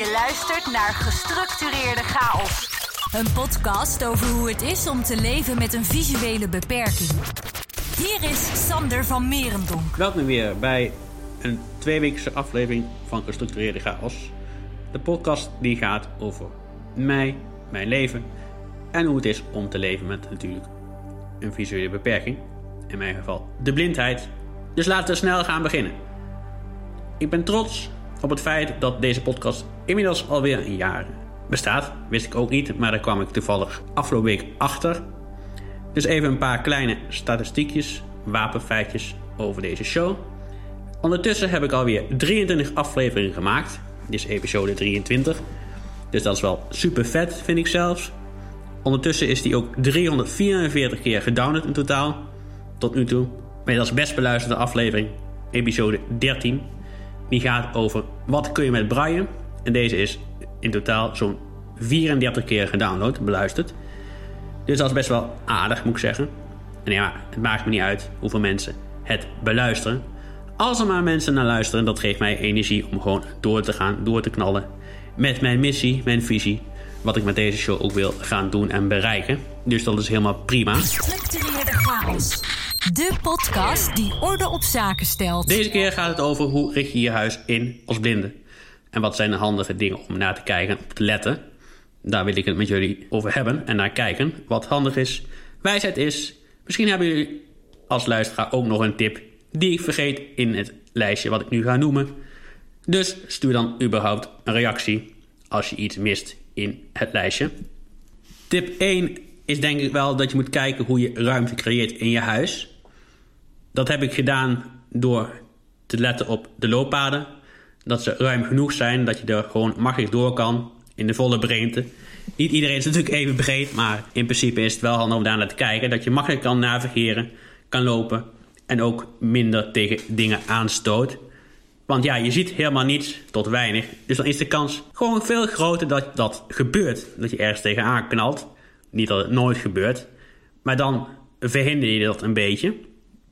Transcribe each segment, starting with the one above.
Je luistert naar Gestructureerde Chaos. Een podcast over hoe het is om te leven met een visuele beperking. Hier is Sander van Merendonk. Welkom weer bij een tweeweekse aflevering van Gestructureerde Chaos. De podcast die gaat over mij, mijn leven en hoe het is om te leven met natuurlijk een visuele beperking. In mijn geval de blindheid. Dus laten we snel gaan beginnen. Ik ben trots op het feit dat deze podcast inmiddels alweer een jaar bestaat. Wist ik ook niet, maar daar kwam ik toevallig afgelopen week achter. Dus even een paar kleine statistiekjes, wapenfeitjes over deze show. Ondertussen heb ik alweer 23 afleveringen gemaakt. Dit is episode 23. Dus dat is wel super vet, vind ik zelfs. Ondertussen is die ook 344 keer gedownload in totaal. Tot nu toe. Maar dat is best beluisterde aflevering, episode 13. Die gaat over wat kun je met braille. En deze is in totaal zo'n 34 keer gedownload, beluisterd. Dus dat is best wel aardig, moet ik zeggen. En ja, het maakt me niet uit hoeveel mensen het beluisteren. Als er maar mensen naar luisteren, dat geeft mij energie om gewoon door te gaan, door te knallen. Met mijn missie, mijn visie. Wat ik met deze show ook wil gaan doen en bereiken. Dus dat is helemaal prima. Gestructureerde Chaos. De podcast die orde op zaken stelt. Deze keer gaat het over hoe richt je je huis in als blinde. En wat zijn de handige dingen om naar te kijken en op te letten. Daar wil ik het met jullie over hebben en naar kijken. Wat handig is, wijsheid is. Misschien hebben jullie als luisteraar ook nog een tip die ik vergeet in het lijstje wat ik nu ga noemen. Dus stuur dan überhaupt een reactie als je iets mist in het lijstje. Tip 1 is denk ik wel dat je moet kijken hoe je ruimte creëert in je huis. Dat heb ik gedaan door te letten op de looppaden. Dat ze ruim genoeg zijn dat je er gewoon makkelijk door kan in de volle breedte. Niet iedereen is natuurlijk even breed, maar in principe is het wel handig om daar te kijken. Dat je makkelijk kan navigeren, kan lopen en ook minder tegen dingen aanstoot. Want ja, je ziet helemaal niets tot weinig. Dus dan is de kans gewoon veel groter dat dat gebeurt. Dat je ergens tegenaan knalt. Niet dat het nooit gebeurt. Maar dan verhinder je dat een beetje.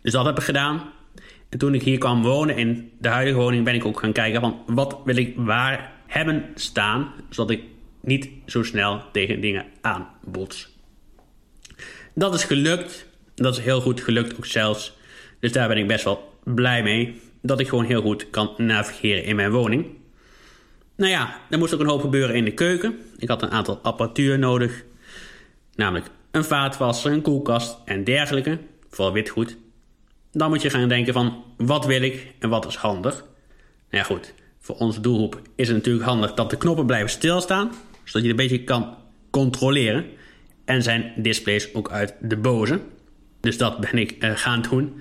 Dus dat heb ik gedaan. En toen ik hier kwam wonen in de huidige woning ben ik ook gaan kijken van wat wil ik waar hebben staan. Zodat ik niet zo snel tegen dingen aanbots. Dat is gelukt. Dat is heel goed gelukt ook zelfs. Dus daar ben ik best wel blij mee. Dat ik gewoon heel goed kan navigeren in mijn woning. Nou ja, er moest ook een hoop gebeuren in de keuken. Ik had een aantal apparatuur nodig. Namelijk een vaatwasser, een koelkast en dergelijke. Voor witgoed. Dan moet je gaan denken van wat wil ik en wat is handig. Nou ja goed, voor onze doelgroep is het natuurlijk handig dat de knoppen blijven stilstaan. Zodat je een beetje kan controleren. En zijn displays ook uit de boze. Dus dat ben ik uh, gaan doen.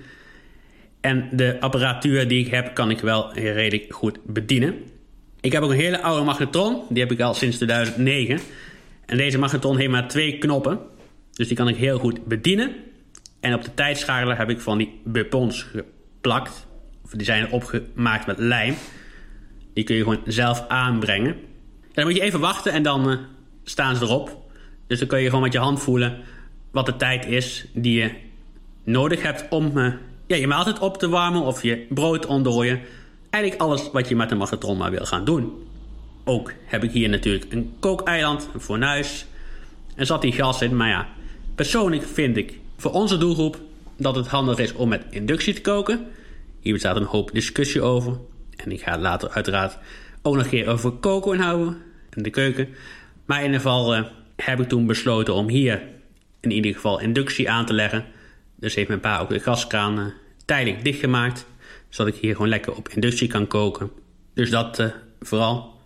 En de apparatuur die ik heb, kan ik wel redelijk goed bedienen. Ik heb ook een hele oude magnetron. Die heb ik al sinds 2009. En deze magnetron heeft maar twee knoppen. Dus die kan ik heel goed bedienen. En op de tijdschakeler heb ik van die bumpons geplakt. Of die zijn opgemaakt met lijm. Die kun je gewoon zelf aanbrengen. En dan moet je even wachten en dan uh, staan ze erop. Dus dan kun je gewoon met je hand voelen wat de tijd is die je nodig hebt om uh, ja, je maaltijd op te warmen of je brood ontdooien. Eigenlijk alles wat je met een magnetron maar wil gaan doen. Ook heb ik hier natuurlijk een kookeiland, een fornuis. En zat die gas in, maar ja, persoonlijk vind ik voor onze doelgroep dat het handig is om met inductie te koken. Hier bestaat een hoop discussie over. En ik ga later uiteraard ook nog een keer over koken inhouden en de keuken. Maar in ieder geval uh, heb ik toen besloten om hier in ieder geval inductie aan te leggen. Dus heeft mijn pa ook de gaskraan uh, tijdelijk dichtgemaakt. Zodat ik hier gewoon lekker op inductie kan koken. Dus dat uh, vooral.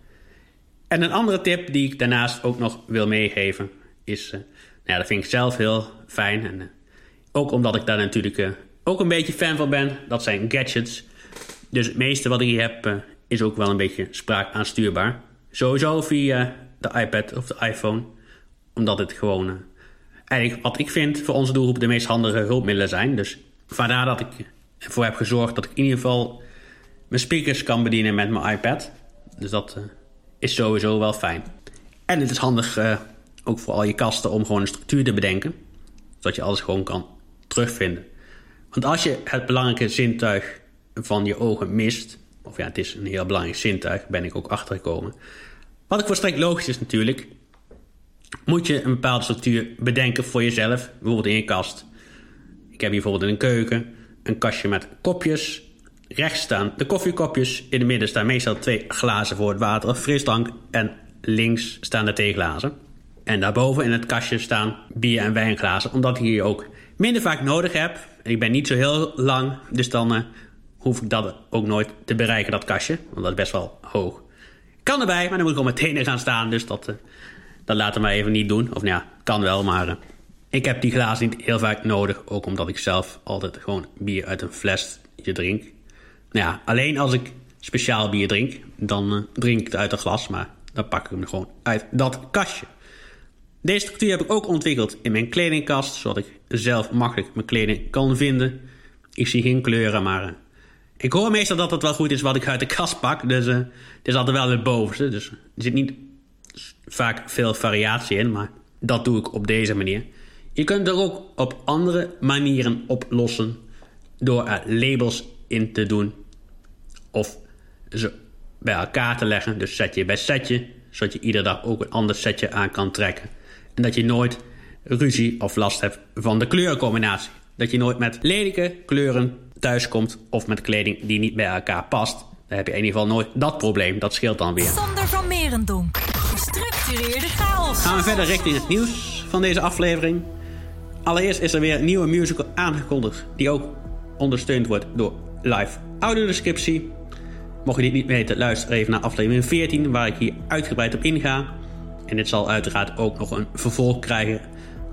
En een andere tip die ik daarnaast ook nog wil meegeven is... nou ja, dat vind ik zelf heel fijn. En ook omdat ik daar natuurlijk ook een beetje fan van ben. Dat zijn gadgets. Dus het meeste wat ik hier heb is ook wel een beetje spraakaanstuurbaar. Sowieso via de iPad of de iPhone. Omdat het gewoon eigenlijk wat ik vind voor onze doelgroep de meest handige hulpmiddelen zijn. Dus vandaar dat ik ervoor heb gezorgd dat ik in ieder geval mijn speakers kan bedienen met mijn iPad. Dus dat is sowieso wel fijn. En het is handig uh, ook voor al je kasten om gewoon een structuur te bedenken. Zodat je alles gewoon kan terugvinden. Want als je het belangrijke zintuig van je ogen mist... of ja, het is een heel belangrijk zintuig, ben ik ook achtergekomen... Wat ik volstrekt logisch is natuurlijk, moet je een bepaalde structuur bedenken voor jezelf, bijvoorbeeld in je kast. Ik heb hier bijvoorbeeld in een keuken een kastje met kopjes. Rechts staan de koffiekopjes, in het midden staan meestal twee glazen voor het water of frisdrank en links staan de theeglazen. En daarboven in het kastje staan bier- en wijnglazen, omdat ik hier ook minder vaak nodig heb. Ik ben niet zo heel lang, dus dan uh, hoef ik dat ook nooit te bereiken, dat kastje. Want dat is best wel hoog. Kan erbij, maar dan moet ik op mijn tenen gaan staan. Dus dat, uh, dat laten we maar even niet doen. Of nou ja, kan wel, maar uh, ik heb die glazen niet heel vaak nodig. Ook omdat ik zelf altijd gewoon bier uit een flesje drink. Nou ja, alleen als ik speciaal bier drink, dan drink ik het uit een glas. Maar dan pak ik hem gewoon uit dat kastje. Deze structuur heb ik ook ontwikkeld in mijn kledingkast, zodat ik zelf makkelijk mijn kleding kan vinden. Ik zie geen kleuren, maar uh, ik hoor meestal dat het wel goed is wat ik uit de kast pak. Dus uh, het is altijd wel het bovenste. Dus er zit niet vaak veel variatie in, maar dat doe ik op deze manier. Je kunt er ook op andere manieren oplossen door er labels in te doen of ze bij elkaar te leggen. Dus setje bij setje, zodat je iedere dag ook een ander setje aan kan trekken. En dat je nooit ruzie of last hebt van de kleurencombinatie. Dat je nooit met lelijke kleuren thuiskomt of met kleding die niet bij elkaar past. Dan heb je in ieder geval nooit dat probleem. Dat scheelt dan weer. Sander van Merendonk. Gestructureerde chaos. Gaan we verder richting het nieuws van deze aflevering. Allereerst is er weer een nieuwe musical aangekondigd. Die ook ondersteund wordt door live audiodescriptie. Mocht je dit niet weten, luister even naar aflevering 14, waar ik hier uitgebreid op inga. En dit zal uiteraard ook nog een vervolg krijgen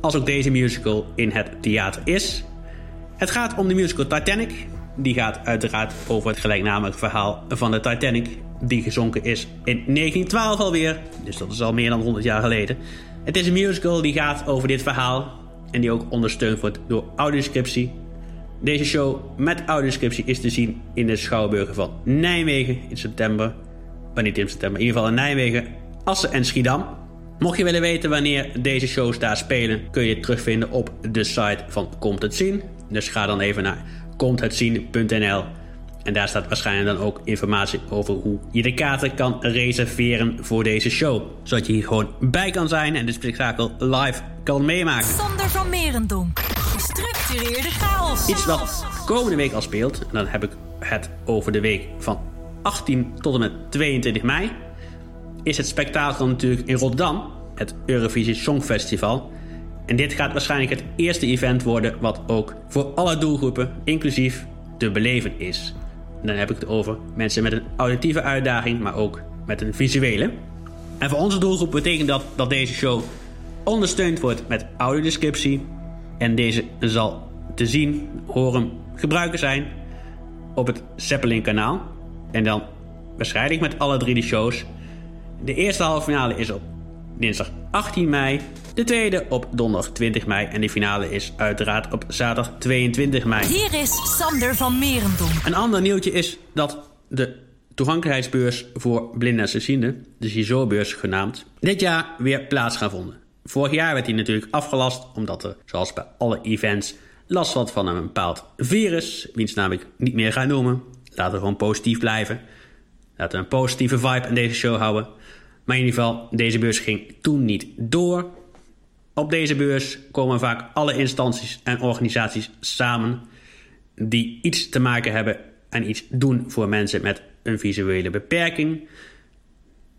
als ook deze musical in het theater is. Het gaat om de musical Titanic. Die gaat uiteraard over het gelijknamige verhaal van de Titanic, die gezonken is in 1912 alweer. Dus dat is al meer dan 100 jaar geleden. Het is een musical die gaat over dit verhaal en die ook ondersteund wordt door audioscriptie. Deze show met audioscriptie is te zien in de Schouwburgen van Nijmegen in september. Maar niet in september, in ieder geval in Nijmegen, Assen en Schiedam. Mocht je willen weten wanneer deze shows daar spelen, kun je het terugvinden op de site van Komt het Zien. Dus ga dan even naar komthetzien.nl en daar staat waarschijnlijk dan ook informatie over hoe je de kaarten kan reserveren voor deze show. Zodat je hier gewoon bij kan zijn en de spektakel live kan meemaken. Sander van Merendonk. Gestructureerde chaos. Iets wat komende week al speelt, en dan heb ik het over de week van 18 tot en met 22 mei, is het spektakel natuurlijk in Rotterdam, het Eurovisie Songfestival. En dit gaat waarschijnlijk het eerste event worden wat ook voor alle doelgroepen, inclusief te beleven is. En dan heb ik het over mensen met een auditieve uitdaging, maar ook met een visuele. En voor onze doelgroep betekent dat dat deze show ondersteund wordt met audiodescriptie. En deze zal te zien, horen, gebruiken zijn op het Zeppelin kanaal. En dan waarschijnlijk met alle drie de shows. De eerste halve finale is op dinsdag 18 mei. De tweede op donderdag 20 mei. En de finale is uiteraard op zaterdag 22 mei. Hier is Sander van Merendonk. Een ander nieuwtje is dat de toegankelijkheidsbeurs voor blinden en slechtzienden, de CISO-beurs genaamd, dit jaar weer plaats gaan vonden. Vorig jaar werd die natuurlijk afgelast omdat er, zoals bij alle events, last had van een bepaald virus, wiens naam ik niet meer ga noemen. Laten we gewoon positief blijven. Laten we een positieve vibe in deze show houden. Maar in ieder geval, deze beurs ging toen niet door. Op deze beurs komen vaak alle instanties en organisaties samen die iets te maken hebben en iets doen voor mensen met een visuele beperking.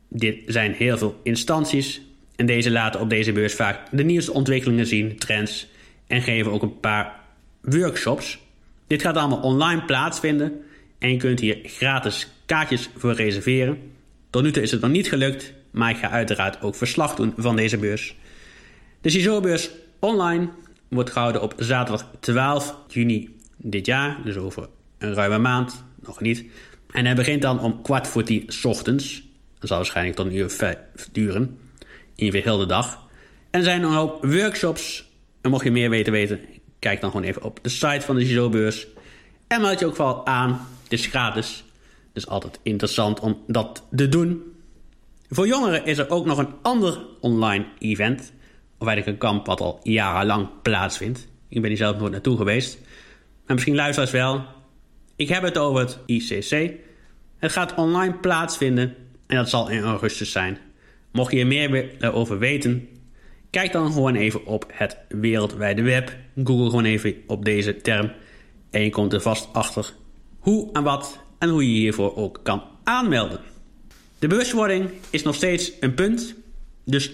Dit zijn heel veel instanties en deze laten op deze beurs vaak de nieuwste ontwikkelingen zien, trends en geven ook een paar workshops. Dit gaat allemaal online plaatsvinden en je kunt hier gratis kaartjes voor reserveren. Tot nu toe is het nog niet gelukt, maar ik ga uiteraard ook verslag doen van deze beurs. De CISO-beurs online wordt gehouden op zaterdag 12 juni dit jaar, dus over een ruime maand, nog niet. En hij begint dan om kwart voor tien ochtends. Dat zal waarschijnlijk tot een uur duren. In heel de dag. En er zijn een hoop workshops. En mocht je meer weten weten, kijk dan gewoon even op de site van de CISO-beurs. En meld je ook vooral aan. Het is gratis. Dus altijd interessant om dat te doen. Voor jongeren is er ook nog een ander online event. Of eigenlijk een kamp wat al jarenlang plaatsvindt. Ik ben hier zelf nooit naartoe geweest. Maar misschien luisteraars wel. Ik heb het over het ICC. Het gaat online plaatsvinden en dat zal in augustus zijn. Mocht je er meer willen over weten, kijk dan gewoon even op het wereldwijde web. Google gewoon even op deze term en je komt er vast achter hoe en wat en hoe je hiervoor ook kan aanmelden. De bewustwording is nog steeds een punt, dus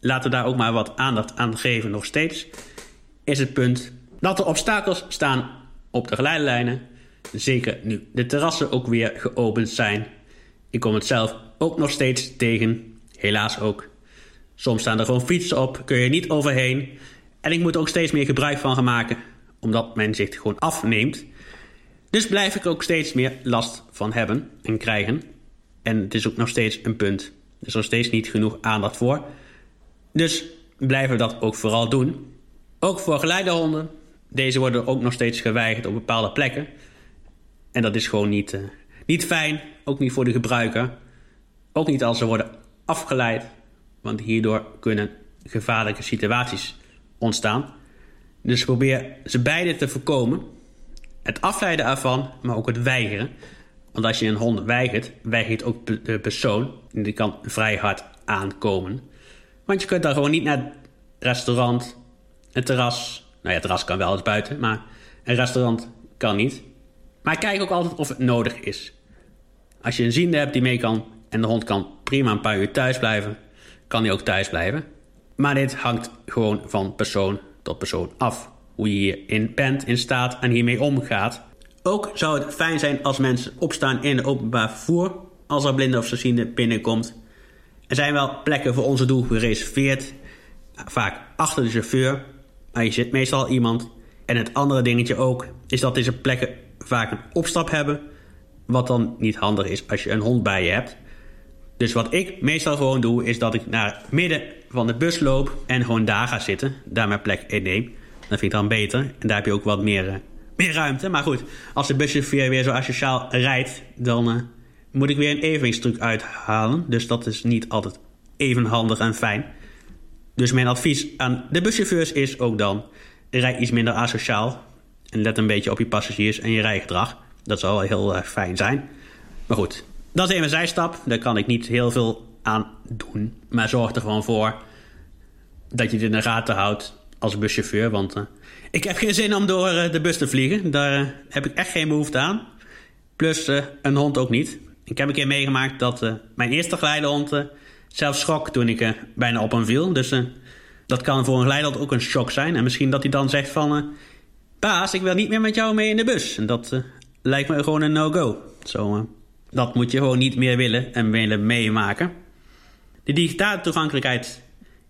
laten we daar ook maar wat aandacht aan geven. Nog steeds is het punt dat er obstakels staan op de geleiderlijnen. Zeker nu de terrassen ook weer geopend zijn. Ik kom het zelf ook nog steeds tegen, helaas ook. Soms staan er gewoon fietsen op, kun je niet overheen. En ik moet er ook steeds meer gebruik van gaan maken, omdat men zich gewoon afneemt. Dus blijf ik ook steeds meer last van hebben en krijgen. En het is ook nog steeds een punt. Er is nog steeds niet genoeg aandacht voor. Dus blijven we dat ook vooral doen. Ook voor geleidehonden. Deze worden ook nog steeds geweigerd op bepaalde plekken. En dat is gewoon niet, uh, niet fijn. Ook niet voor de gebruiker. Ook niet als ze worden afgeleid. Want hierdoor kunnen gevaarlijke situaties ontstaan. Dus probeer ze beide te voorkomen. Het afleiden ervan, maar ook het weigeren. Want als je een hond weigert, weigert ook de persoon. En die kan vrij hard aankomen. Want je kunt dan gewoon niet naar het restaurant, een terras. Nou ja, het terras kan wel eens buiten, maar een restaurant kan niet. Maar kijk ook altijd of het nodig is. Als je een ziende hebt die mee kan en de hond kan prima een paar uur thuis blijven, kan hij ook thuis blijven. Maar dit hangt gewoon van persoon tot persoon af. Hoe je hierin bent, in staat en hiermee omgaat. Ook zou het fijn zijn als mensen opstaan in het openbaar vervoer als er blinde of ziende binnenkomt. Er zijn wel plekken voor onze doel gereserveerd, vaak achter de chauffeur, maar je zit meestal iemand. En het andere dingetje ook is dat deze plekken vaak een opstap hebben, wat dan niet handig is als je een hond bij je hebt. Dus wat ik meestal gewoon doe, is dat ik naar het midden van de bus loop en gewoon daar ga zitten, daar mijn plek inneem. Dat vind ik dan beter en daar heb je ook wat meer, uh, meer ruimte. Maar goed, als de buschauffeur weer zo asociaal rijdt, dan uh, moet ik weer een evenwichtstruc uithalen. Dus dat is niet altijd even handig en fijn. Dus mijn advies aan de buschauffeurs is ook dan... rijd iets minder asociaal en let een beetje op je passagiers en je rijgedrag. Dat zal wel heel uh, fijn zijn. Maar goed, dat is even een zijstap. Daar kan ik niet heel veel aan doen. Maar zorg er gewoon voor dat je het in de gaten houdt als buschauffeur. Want uh, ik heb geen zin om door uh, de bus te vliegen. Daar heb ik echt geen behoefte aan. Plus een hond ook niet. Ik heb een keer meegemaakt dat mijn eerste geleidehond uh, zelf schrok toen ik bijna op hem viel. Dus dat kan voor een geleidehond ook een shock zijn. En misschien dat hij dan zegt van... Paas, ik wil niet meer met jou mee in de bus. En dat lijkt me gewoon een no-go. Zo, dat moet je gewoon niet meer willen en willen meemaken. De digitale toegankelijkheid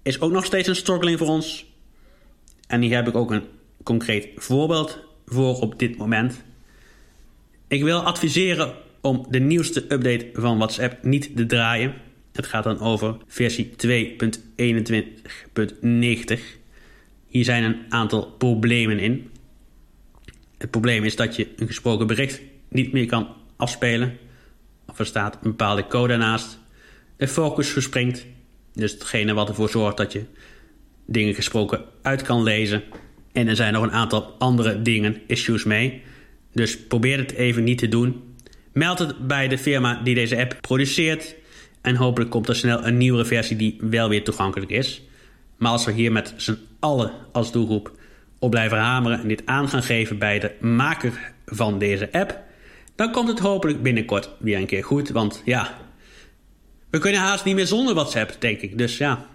is ook nog steeds een struggling voor ons. En hier heb ik ook een concreet voorbeeld voor op dit moment. Ik wil adviseren om de nieuwste update van WhatsApp niet te draaien. Het gaat dan over versie 2.21.90. Hier zijn een aantal problemen in. Het probleem is dat je een gesproken bericht niet meer kan afspelen. Of er staat een bepaalde code naast. De focus verspringt. Dus hetgene wat ervoor zorgt dat je dingen gesproken uit kan lezen. En er zijn nog een aantal andere dingen, issues mee. Dus probeer het even niet te doen. Meld het bij de firma die deze app produceert. En hopelijk komt er snel een nieuwere versie die wel weer toegankelijk is. Maar als we hier met z'n allen als doelgroep op blijven hameren en dit aan gaan geven bij de maker van deze app, dan komt het hopelijk binnenkort weer een keer goed. Want ja, we kunnen haast niet meer zonder WhatsApp, denk ik. Dus ja,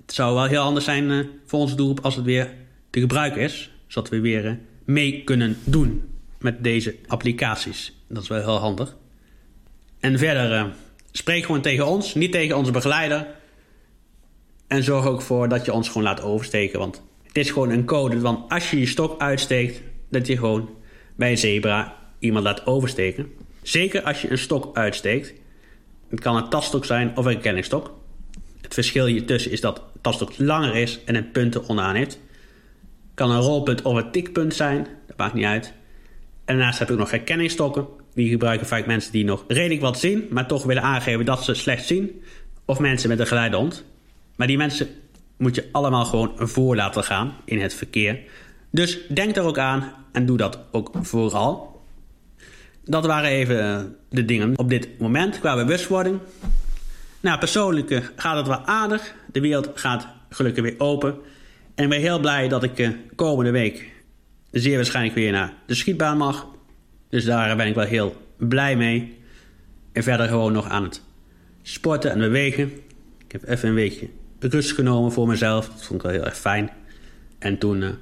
het zou wel heel anders zijn uh, voor onze doelgroep als het weer te gebruiken is. Zodat we weer uh, mee kunnen doen met deze applicaties. Dat is wel heel handig. En verder, uh, spreek gewoon tegen ons, niet tegen onze begeleider. En zorg ook voor dat je ons gewoon laat oversteken. Want het is gewoon een code. Want als je je stok uitsteekt, dat je gewoon bij een zebra iemand laat oversteken. Zeker als je een stok uitsteekt. Het kan een taststok zijn of een herkenningsstok. Het verschil hiertussen is dat het taststok langer is en een punten onderaan heeft. Kan een rolpunt of een tikpunt zijn, dat maakt niet uit. En daarnaast heb ik nog herkenningsstokken. Die gebruiken vaak mensen die nog redelijk wat zien, maar toch willen aangeven dat ze slecht zien. Of mensen met een geleidehond. Maar die mensen moet je allemaal gewoon voor laten gaan in het verkeer. Dus denk er ook aan en doe dat ook vooral. Dat waren even de dingen op dit moment qua bewustwording. Nou, persoonlijk gaat het wel aardig. De wereld gaat gelukkig weer open. En ik ben heel blij dat ik komende week zeer waarschijnlijk weer naar de schietbaan mag. Dus daar ben ik wel heel blij mee. En verder gewoon nog aan het sporten en bewegen. Ik heb even een weekje rust genomen voor mezelf. Dat vond ik wel heel erg fijn. En toen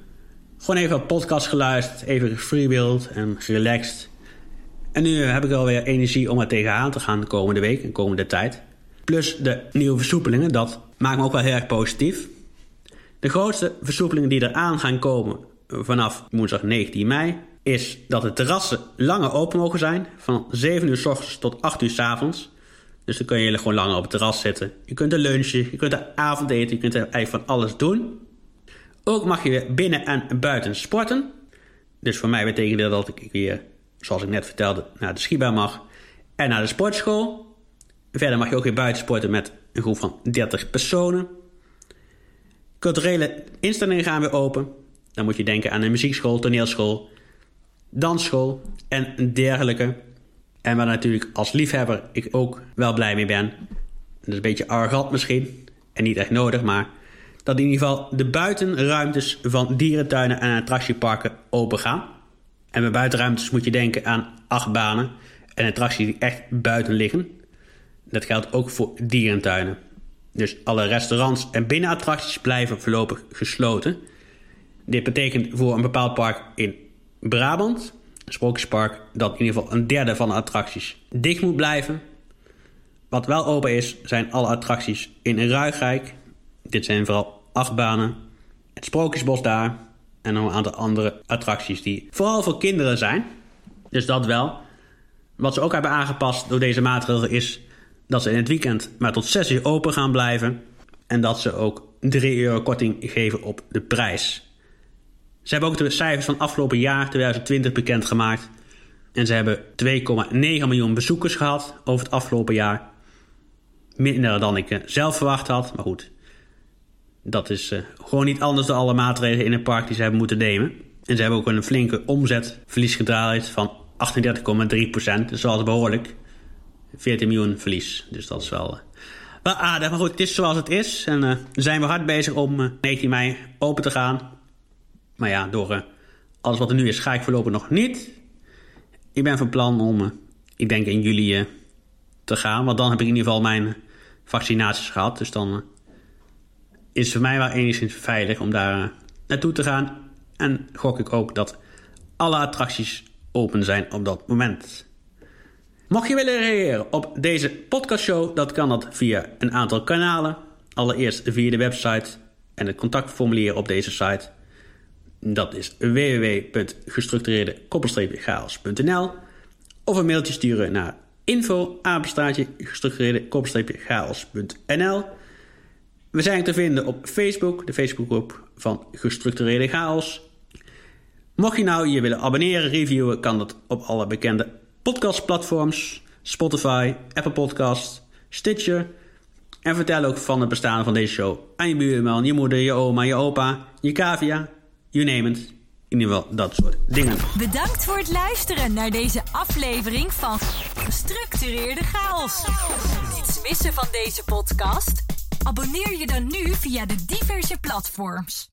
gewoon even een podcast geluisterd. Even gefreewheeld en relaxed. En nu heb ik alweer energie om er tegenaan te gaan de komende week en komende tijd. Plus de nieuwe versoepelingen, dat maakt me ook wel heel erg positief. De grootste versoepelingen die eraan gaan komen vanaf woensdag 19 mei is dat de terrassen langer open mogen zijn. Van 7 uur s ochtends tot 8 uur s avonds. Dus dan kun je gewoon langer op het terras zitten. Je kunt er lunchen, je kunt er avondeten, je kunt er eigenlijk van alles doen. Ook mag je weer binnen en buiten sporten. Dus voor mij betekent dat dat ik weer, zoals ik net vertelde, naar de schierbaan mag. En naar de sportschool. Verder mag je ook weer buiten sporten met een groep van 30 personen. Culturele instellingen gaan weer open. Dan moet je denken aan een muziekschool, toneelschool, dansschool en dergelijke. En waar natuurlijk als liefhebber ik ook wel blij mee ben. Dat is een beetje arrogant misschien en niet echt nodig, maar dat in ieder geval de buitenruimtes van dierentuinen en attractieparken open gaan. En bij buitenruimtes moet je denken aan achtbanen en attracties die echt buiten liggen. Dat geldt ook voor dierentuinen. Dus alle restaurants en binnenattracties blijven voorlopig gesloten. Dit betekent voor een bepaald park in Brabant, Sprookjespark, dat in ieder geval een derde van de attracties dicht moet blijven. Wat wel open is, zijn alle attracties in Ruigrijk. Dit zijn vooral achtbanen, het Sprookjesbos daar en nog een aantal andere attracties die vooral voor kinderen zijn. Dus dat wel. Wat ze ook hebben aangepast door deze maatregel is dat ze in het weekend maar tot 6 uur open gaan blijven. En dat ze ook 3 euro korting geven op de prijs. Ze hebben ook de cijfers van afgelopen jaar 2020 bekendgemaakt. En ze hebben 2,9 miljoen bezoekers gehad over het afgelopen jaar. Minder dan ik eh, zelf verwacht had. Maar goed, dat is uh, gewoon niet anders dan alle maatregelen in het park die ze hebben moeten nemen. En ze hebben ook een flinke omzetverlies gedraaid van 38,3 procent. Dus dat is behoorlijk. 14 miljoen verlies. Dus dat is wel, uh, wel aardig. Maar goed, het is zoals het is. En uh, zijn we hard bezig om 19 mei open te gaan. Maar ja, door alles wat er nu is, ga ik voorlopig nog niet. Ik ben van plan om, ik denk in juli te gaan. Want dan heb ik in ieder geval mijn vaccinaties gehad. Dus dan is voor mij wel enigszins veilig om daar naartoe te gaan. En gok ik ook dat alle attracties open zijn op dat moment. Mocht je willen reageren op deze podcastshow, dat kan dat via een aantal kanalen. Allereerst via de website en het contactformulier op deze site. Dat is www.gestructureerde of een mailtje sturen naar info gestructureerde. We zijn te vinden op Facebook, de Facebookgroep van Gestructureerde Chaos. Mocht je nou je willen abonneren, reviewen, kan dat op alle bekende podcastplatforms, Spotify, Apple Podcasts, Stitcher. En vertel ook van het bestaan van deze show aan je buurman, je moeder, je oma, je opa, je cavia you name it. In ieder geval dat soort dingen. Bedankt voor het luisteren naar deze aflevering van Gestructureerde Chaos. Niets missen van deze podcast? Abonneer je dan nu via de diverse platforms.